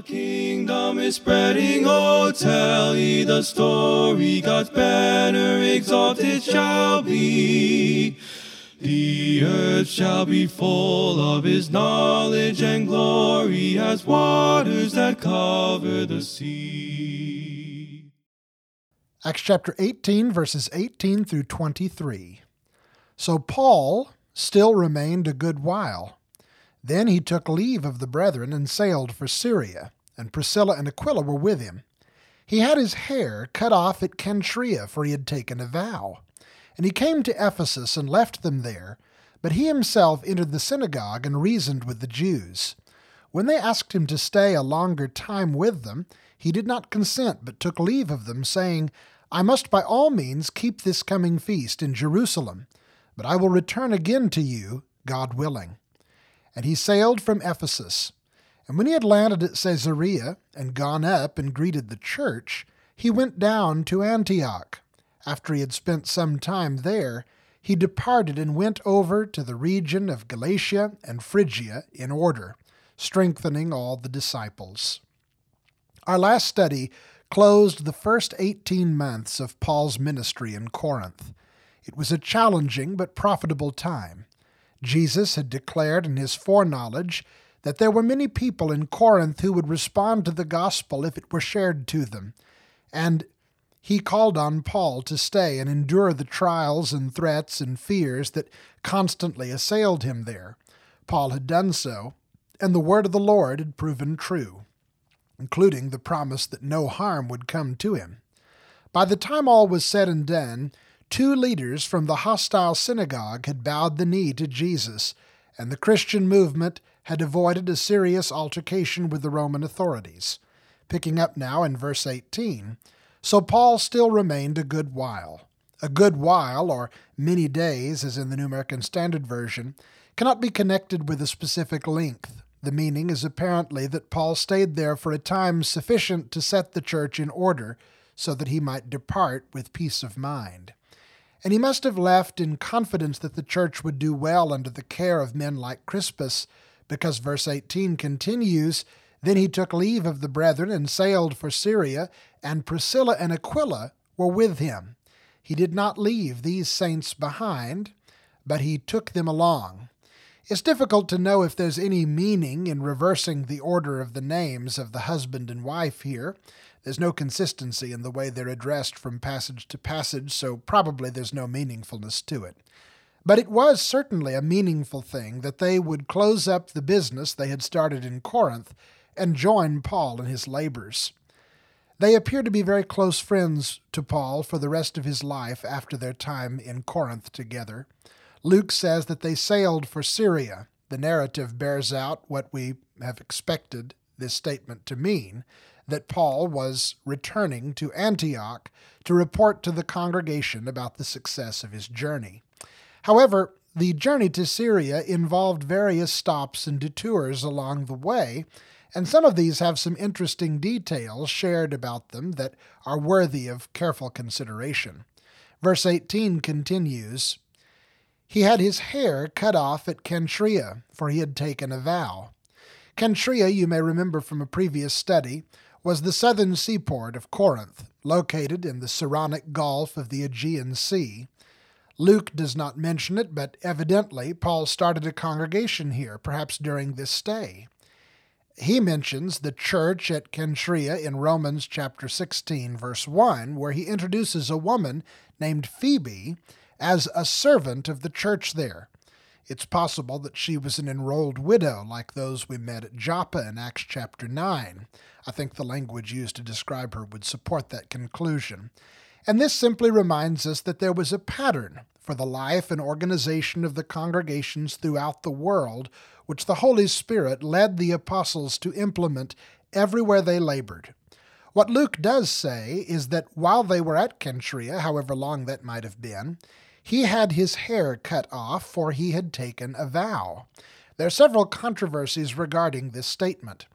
The kingdom is spreading, oh, tell ye the story. God's banner exalted shall be. The earth shall be full of his knowledge and glory as waters that cover the sea. Acts chapter 18, verses 18 through 23. So Paul still remained a good while. Then he took leave of the brethren and sailed for Syria, and Priscilla and Aquila were with him. He had his hair cut off at Cenchrea, for he had taken a vow. And he came to Ephesus and left them there, but he himself entered the synagogue and reasoned with the Jews. When they asked him to stay a longer time with them, he did not consent, but took leave of them, saying, I must by all means keep this coming feast in Jerusalem, but I will return again to you, God willing. And he sailed from Ephesus. And when he had landed at Caesarea and gone up and greeted the church, he went down to Antioch. After he had spent some time there, he departed and went over to the region of Galatia and Phrygia in order, strengthening all the disciples. Our last study closed the first 18 months of Paul's ministry in Corinth. It was a challenging but profitable time. Jesus had declared in his foreknowledge that there were many people in Corinth who would respond to the gospel if it were shared to them, and he called on Paul to stay and endure the trials and threats and fears that constantly assailed him there. Paul had done so, and the word of the Lord had proven true, including the promise that no harm would come to him. By the time all was said and done, two leaders from the hostile synagogue had bowed the knee to Jesus, and the Christian movement had avoided a serious altercation with the Roman authorities. Picking up now in verse 18, so Paul still remained a good while. A good while, or many days, as in the New American Standard Version, cannot be connected with a specific length. The meaning is apparently that Paul stayed there for a time sufficient to set the church in order so that he might depart with peace of mind. And he must have left in confidence that the church would do well under the care of men like Crispus, because verse 18 continues Then he took leave of the brethren and sailed for Syria, and Priscilla and Aquila were with him. He did not leave these saints behind, but he took them along. It's difficult to know if there's any meaning in reversing the order of the names of the husband and wife here. There's no consistency in the way they're addressed from passage to passage, so probably there's no meaningfulness to it. But it was certainly a meaningful thing that they would close up the business they had started in Corinth and join Paul in his labors. They appear to be very close friends to Paul for the rest of his life after their time in Corinth together. Luke says that they sailed for Syria. The narrative bears out what we have expected this statement to mean that Paul was returning to Antioch to report to the congregation about the success of his journey. However, the journey to Syria involved various stops and detours along the way, and some of these have some interesting details shared about them that are worthy of careful consideration. Verse 18 continues He had his hair cut off at Cenchrea, for he had taken a vow. Cenchrea, you may remember from a previous study, was the southern seaport of Corinth, located in the Saronic Gulf of the Aegean Sea. Luke does not mention it, but evidently Paul started a congregation here, perhaps during this stay he mentions the church at Cenchrea in Romans chapter 16, verse 1, where he introduces a woman named Phoebe as a servant of the church there. It's possible that she was an enrolled widow like those we met at Joppa in Acts chapter 9. I think the language used to describe her would support that conclusion. And this simply reminds us that there was a pattern for the life and organization of the congregations throughout the world which the Holy Spirit led the apostles to implement everywhere they labored. What Luke does say is that while they were at Cenchrea, however long that might have been, he had his hair cut off, for he had taken a vow. There are several controversies regarding this statement.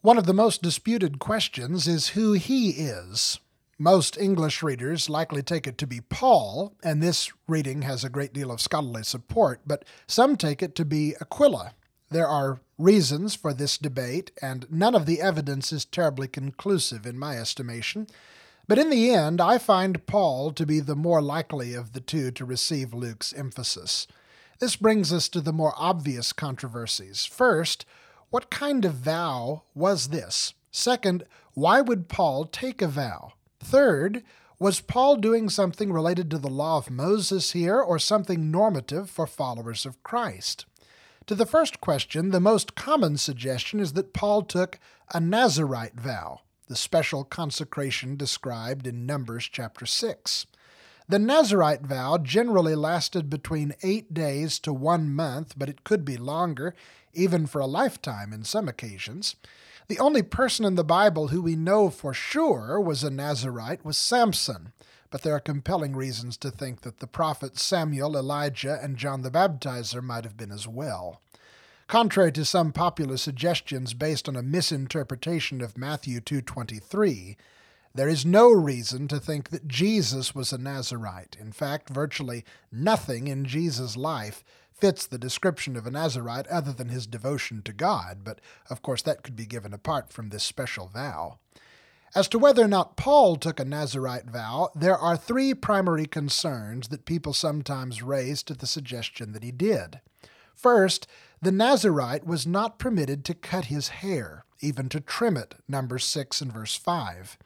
One of the most disputed questions is who he is. Most English readers likely take it to be Paul, and this reading has a great deal of scholarly support, but some take it to be Aquila. There are reasons for this debate, and none of the evidence is terribly conclusive in my estimation. But in the end, I find Paul to be the more likely of the two to receive Luke's emphasis. This brings us to the more obvious controversies. First, what kind of vow was this? Second, why would Paul take a vow? Third, was Paul doing something related to the law of Moses here or something normative for followers of Christ? To the first question, the most common suggestion is that Paul took a Nazarite vow, the special consecration described in Numbers chapter 6. The Nazarite vow generally lasted between eight days to one month, but it could be longer, even for a lifetime in some occasions. The only person in the Bible who we know for sure was a Nazarite was Samson, but there are compelling reasons to think that the prophets Samuel, Elijah, and John the Baptizer might have been as well. Contrary to some popular suggestions based on a misinterpretation of Matthew 2:23, there is no reason to think that Jesus was a Nazarite. In fact, virtually nothing in Jesus' life fits the description of a Nazarite other than his devotion to God, but of course that could be given apart from this special vow. As to whether or not Paul took a Nazarite vow, there are three primary concerns that people sometimes raise to the suggestion that he did. First, the Nazarite was not permitted to cut his hair, even to trim it, Numbers 6 and verse 5.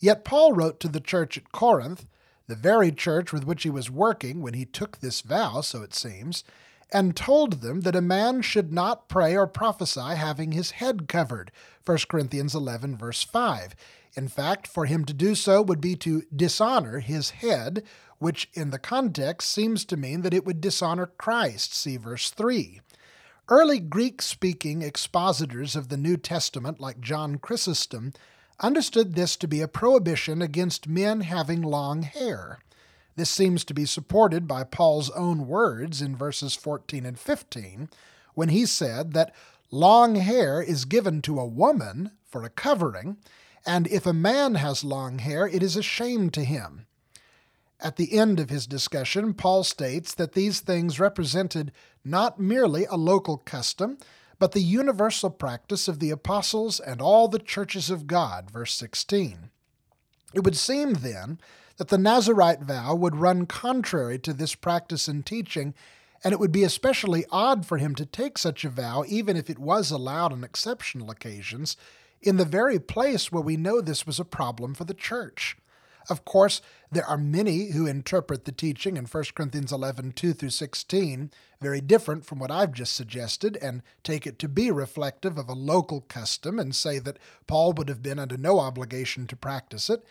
Yet Paul wrote to the church at Corinth, the very church with which he was working when he took this vow, so it seems, and told them that a man should not pray or prophesy having his head covered, 1 Corinthians 11, verse 5. In fact, for him to do so would be to dishonor his head, which in the context seems to mean that it would dishonor Christ. See verse 3. Early Greek speaking expositors of the New Testament, like John Chrysostom, understood this to be a prohibition against men having long hair. This seems to be supported by Paul's own words in verses 14 and 15, when he said that long hair is given to a woman for a covering, and if a man has long hair, it is a shame to him. At the end of his discussion, Paul states that these things represented not merely a local custom, but the universal practice of the apostles and all the churches of God. Verse 16. It would seem then that the Nazarite vow would run contrary to this practice and teaching, and it would be especially odd for him to take such a vow, even if it was allowed on exceptional occasions, in the very place where we know this was a problem for the church. Of course, there are many who interpret the teaching in 1 Corinthians 11 2 through 16 very different from what I've just suggested and take it to be reflective of a local custom and say that Paul would have been under no obligation to practice it.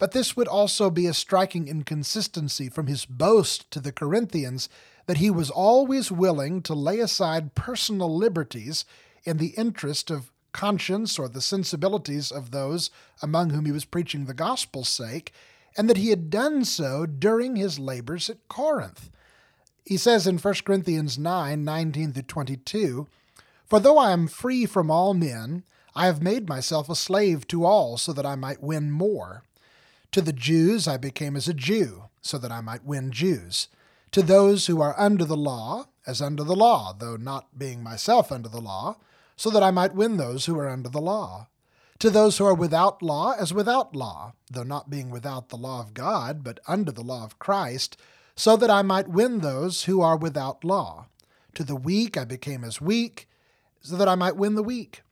But this would also be a striking inconsistency from his boast to the Corinthians that he was always willing to lay aside personal liberties in the interest of conscience or the sensibilities of those among whom he was preaching the gospel's sake, and that he had done so during his labors at Corinth. He says in 1 Corinthians 9 19 through 22, For though I am free from all men, I have made myself a slave to all so that I might win more. To the Jews I became as a Jew, so that I might win Jews. To those who are under the law, as under the law, though not being myself under the law, so that I might win those who are under the law. To those who are without law, as without law, though not being without the law of God, but under the law of Christ, so that I might win those who are without law. To the weak I became as weak, so that I might win the weak.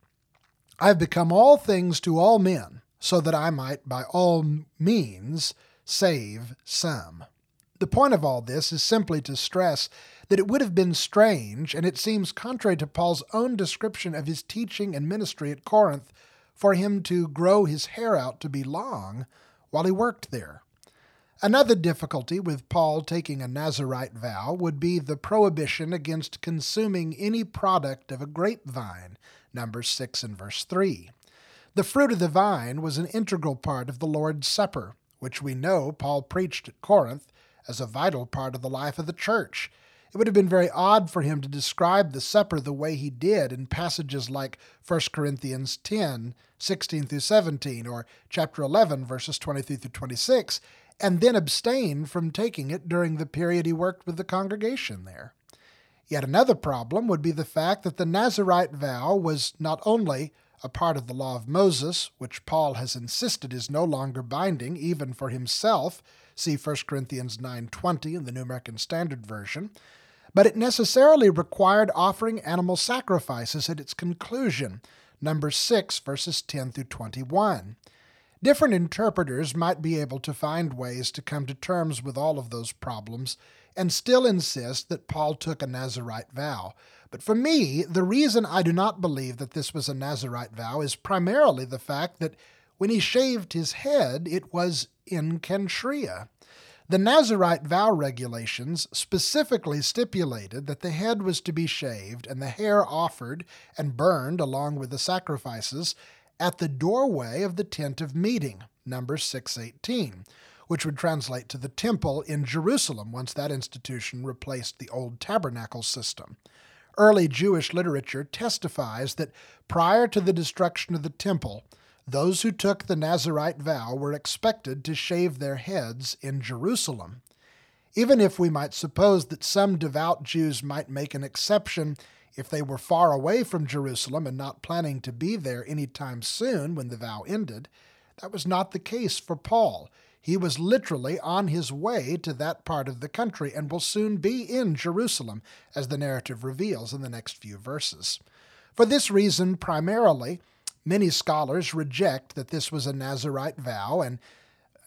I have become all things to all men, so that I might by all means save some. The point of all this is simply to stress that it would have been strange, and it seems contrary to Paul's own description of his teaching and ministry at Corinth, for him to grow his hair out to be long while he worked there. Another difficulty with Paul taking a Nazarite vow would be the prohibition against consuming any product of a grapevine, Numbers 6 and verse 3. The fruit of the vine was an integral part of the Lord's Supper, which we know Paul preached at Corinth as a vital part of the life of the church. It would have been very odd for him to describe the supper the way he did in passages like 1 Corinthians 10, 16 through 17, or chapter 11, verses 23 through 26, and then abstain from taking it during the period he worked with the congregation there. Yet another problem would be the fact that the Nazarite vow was not only a part of the law of Moses, which Paul has insisted is no longer binding even for himself, see 1 Corinthians 9:20 in the New American Standard Version, but it necessarily required offering animal sacrifices at its conclusion, Numbers 6 verses 10 through 21. Different interpreters might be able to find ways to come to terms with all of those problems and still insist that Paul took a Nazarite vow. But for me, the reason I do not believe that this was a Nazarite vow is primarily the fact that when he shaved his head, it was in Cenchrea. The Nazarite vow regulations specifically stipulated that the head was to be shaved and the hair offered and burned along with the sacrifices at the doorway of the tent of meeting, Numbers 618, which would translate to the temple in Jerusalem once that institution replaced the old tabernacle system. Early Jewish literature testifies that prior to the destruction of the temple, those who took the Nazarite vow were expected to shave their heads in Jerusalem. Even if we might suppose that some devout Jews might make an exception if they were far away from Jerusalem and not planning to be there any time soon when the vow ended, that was not the case for Paul. He was literally on his way to that part of the country and will soon be in Jerusalem, as the narrative reveals in the next few verses. For this reason, primarily, Many scholars reject that this was a Nazarite vow and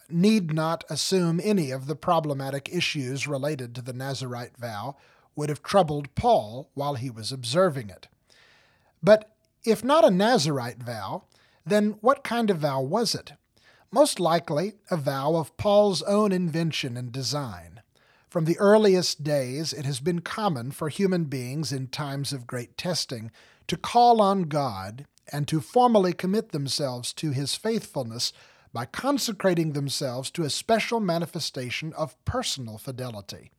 need not assume any of the problematic issues related to the Nazarite vow would have troubled Paul while he was observing it. But if not a Nazarite vow, then what kind of vow was it? Most likely a vow of Paul's own invention and design. From the earliest days, it has been common for human beings in times of great testing to call on God and to formally commit themselves to his faithfulness by consecrating themselves to a special manifestation of personal fidelity.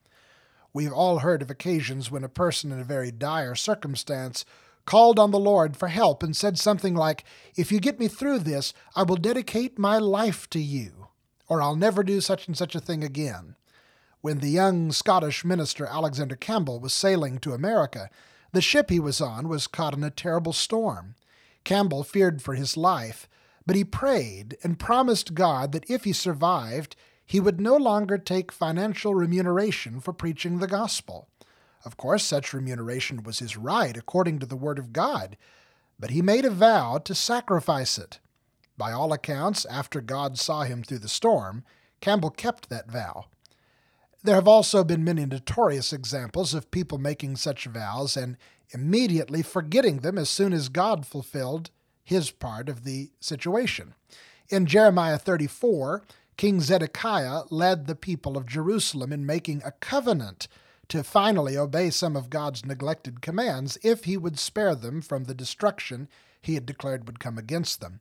We've all heard of occasions when a person in a very dire circumstance called on the Lord for help and said something like, If you get me through this, I will dedicate my life to you, or I'll never do such and such a thing again. When the young Scottish minister Alexander Campbell was sailing to America, the ship he was on was caught in a terrible storm. Campbell feared for his life, but he prayed and promised God that if he survived, he would no longer take financial remuneration for preaching the gospel. Of course, such remuneration was his right according to the Word of God, but he made a vow to sacrifice it. By all accounts, after God saw him through the storm, Campbell kept that vow. There have also been many notorious examples of people making such vows and immediately forgetting them as soon as God fulfilled his part of the situation. In Jeremiah 34, King Zedekiah led the people of Jerusalem in making a covenant to finally obey some of God's neglected commands if he would spare them from the destruction he had declared would come against them.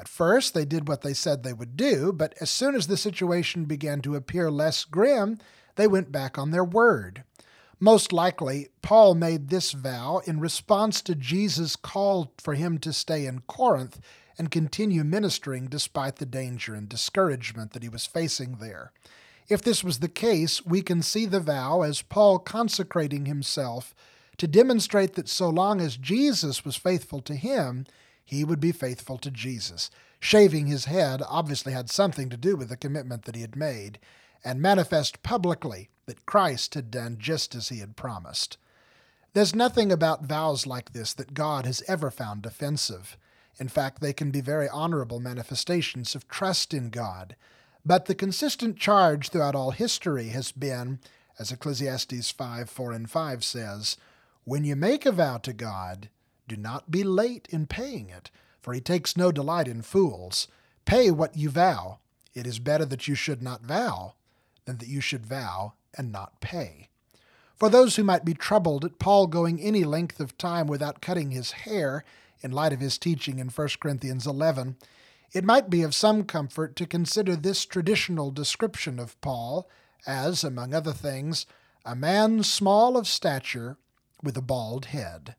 At first, they did what they said they would do, but as soon as the situation began to appear less grim, they went back on their word. Most likely, Paul made this vow in response to Jesus' call for him to stay in Corinth and continue ministering despite the danger and discouragement that he was facing there. If this was the case, we can see the vow as Paul consecrating himself to demonstrate that so long as Jesus was faithful to him, he would be faithful to Jesus. Shaving his head obviously had something to do with the commitment that he had made, and manifest publicly that Christ had done just as he had promised. There's nothing about vows like this that God has ever found offensive. In fact, they can be very honorable manifestations of trust in God. But the consistent charge throughout all history has been, as Ecclesiastes 5 4 and 5 says, When you make a vow to God, do not be late in paying it, for he takes no delight in fools. Pay what you vow. It is better that you should not vow than that you should vow and not pay. For those who might be troubled at Paul going any length of time without cutting his hair, in light of his teaching in 1 Corinthians 11, it might be of some comfort to consider this traditional description of Paul as, among other things, a man small of stature with a bald head.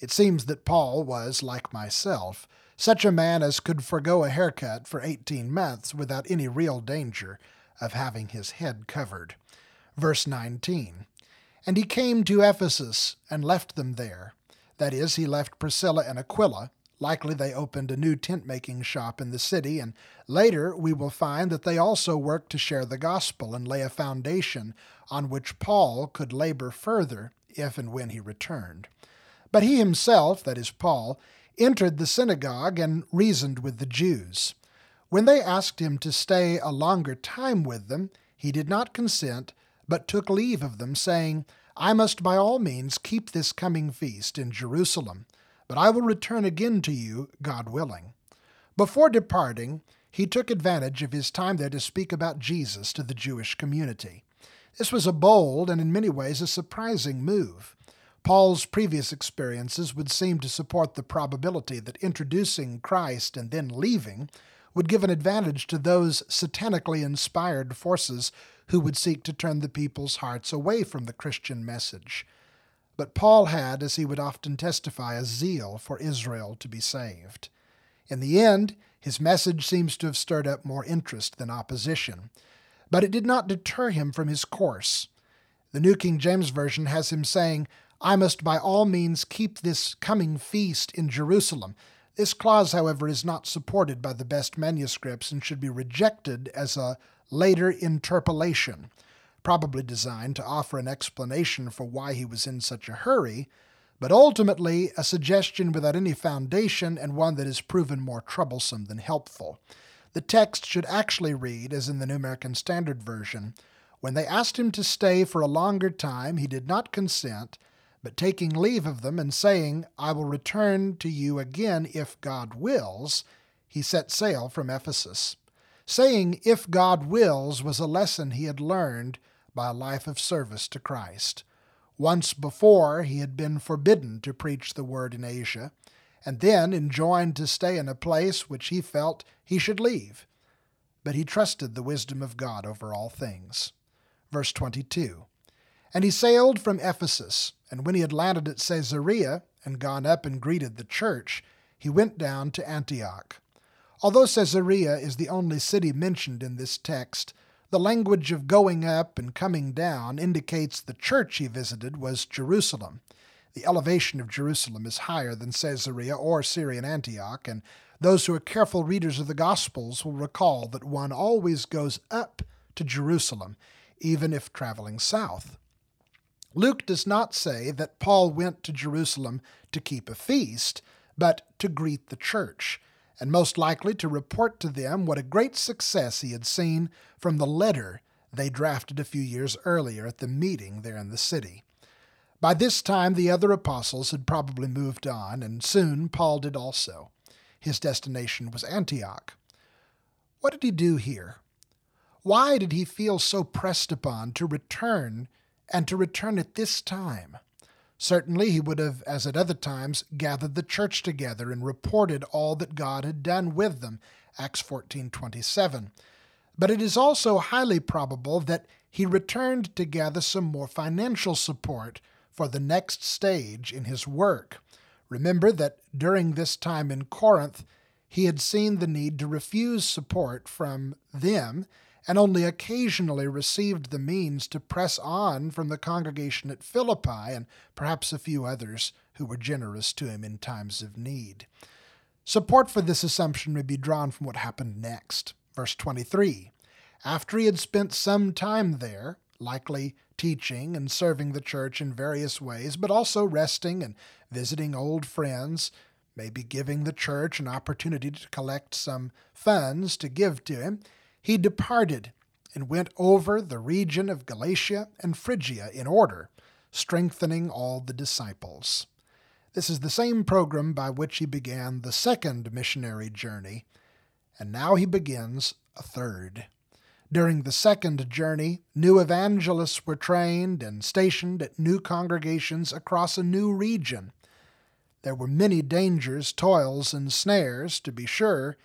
It seems that Paul was, like myself, such a man as could forego a haircut for 18 months without any real danger of having his head covered. Verse 19 And he came to Ephesus and left them there. That is, he left Priscilla and Aquila. Likely they opened a new tent making shop in the city, and later we will find that they also worked to share the gospel and lay a foundation on which Paul could labor further if and when he returned. But he himself, that is Paul, entered the synagogue and reasoned with the Jews. When they asked him to stay a longer time with them, he did not consent, but took leave of them, saying, I must by all means keep this coming feast in Jerusalem, but I will return again to you, God willing. Before departing, he took advantage of his time there to speak about Jesus to the Jewish community. This was a bold and in many ways a surprising move. Paul's previous experiences would seem to support the probability that introducing Christ and then leaving would give an advantage to those satanically inspired forces who would seek to turn the people's hearts away from the Christian message. But Paul had, as he would often testify, a zeal for Israel to be saved. In the end, his message seems to have stirred up more interest than opposition. But it did not deter him from his course. The New King James Version has him saying, I must by all means keep this coming feast in Jerusalem, this clause, however, is not supported by the best manuscripts and should be rejected as a later interpolation, probably designed to offer an explanation for why he was in such a hurry, but ultimately a suggestion without any foundation and one that is proven more troublesome than helpful. The text should actually read, as in the New American Standard Version, When they asked him to stay for a longer time, he did not consent but taking leave of them and saying, I will return to you again if God wills, he set sail from Ephesus. Saying, if God wills, was a lesson he had learned by a life of service to Christ. Once before, he had been forbidden to preach the word in Asia, and then enjoined to stay in a place which he felt he should leave. But he trusted the wisdom of God over all things. Verse 22 And he sailed from Ephesus and when he had landed at Caesarea and gone up and greeted the church, he went down to Antioch. Although Caesarea is the only city mentioned in this text, the language of going up and coming down indicates the church he visited was Jerusalem. The elevation of Jerusalem is higher than Caesarea or Syrian Antioch, and those who are careful readers of the Gospels will recall that one always goes up to Jerusalem, even if traveling south. Luke does not say that Paul went to Jerusalem to keep a feast, but to greet the church, and most likely to report to them what a great success he had seen from the letter they drafted a few years earlier at the meeting there in the city. By this time, the other apostles had probably moved on, and soon Paul did also. His destination was Antioch. What did he do here? Why did he feel so pressed upon to return and to return at this time. Certainly he would have, as at other times, gathered the church together and reported all that God had done with them. Acts 14:27. But it is also highly probable that he returned to gather some more financial support for the next stage in his work. Remember that during this time in Corinth, he had seen the need to refuse support from them and only occasionally received the means to press on from the congregation at Philippi and perhaps a few others who were generous to him in times of need. Support for this assumption may be drawn from what happened next. Verse 23 After he had spent some time there, likely teaching and serving the church in various ways, but also resting and visiting old friends, maybe giving the church an opportunity to collect some funds to give to him, he departed and went over the region of Galatia and Phrygia in order, strengthening all the disciples. This is the same program by which he began the second missionary journey, and now he begins a third. During the second journey, new evangelists were trained and stationed at new congregations across a new region. There were many dangers, toils, and snares, to be sure,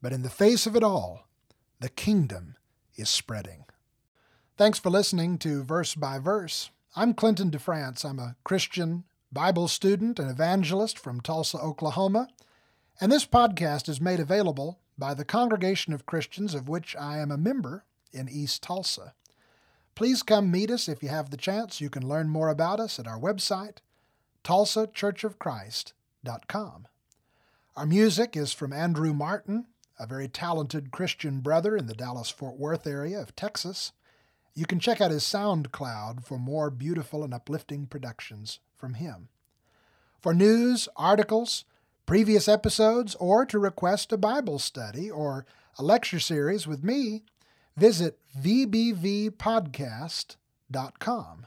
but in the face of it all, the kingdom is spreading. Thanks for listening to Verse by Verse. I'm Clinton DeFrance. I'm a Christian Bible student and evangelist from Tulsa, Oklahoma, and this podcast is made available by the Congregation of Christians of which I am a member in East Tulsa. Please come meet us if you have the chance. You can learn more about us at our website, tulsachurchofchrist.com. Our music is from Andrew Martin, a very talented Christian brother in the Dallas Fort Worth area of Texas. You can check out his SoundCloud for more beautiful and uplifting productions from him. For news, articles, previous episodes, or to request a Bible study or a lecture series with me, visit vbvpodcast.com.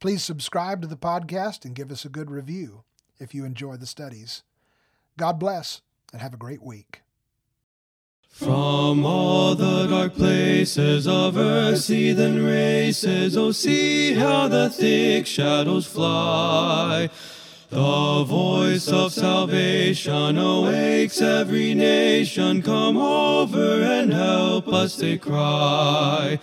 Please subscribe to the podcast and give us a good review if you enjoy the studies. God bless and have a great week. From all the dark places of earth's heathen races, oh, see how the thick shadows fly. The voice of salvation awakes every nation. Come over and help us, they cry.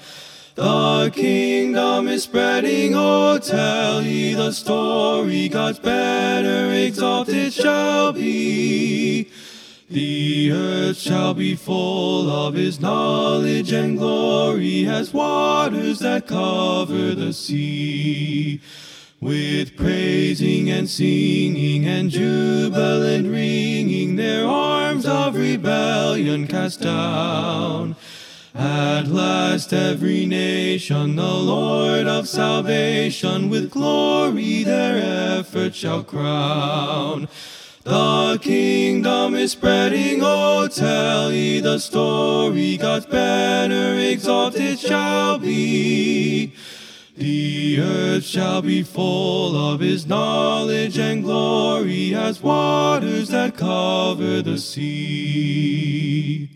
The kingdom is spreading, oh, tell ye the story. God's banner exalted shall be. The earth shall be full of his knowledge and glory as waters that cover the sea. With praising and singing and jubilant ringing, their arms of rebellion cast down. At last every nation, the Lord of salvation, with glory their effort shall crown. The kingdom is spreading, oh, tell ye the story. God's banner exalted shall be. The earth shall be full of his knowledge and glory as waters that cover the sea.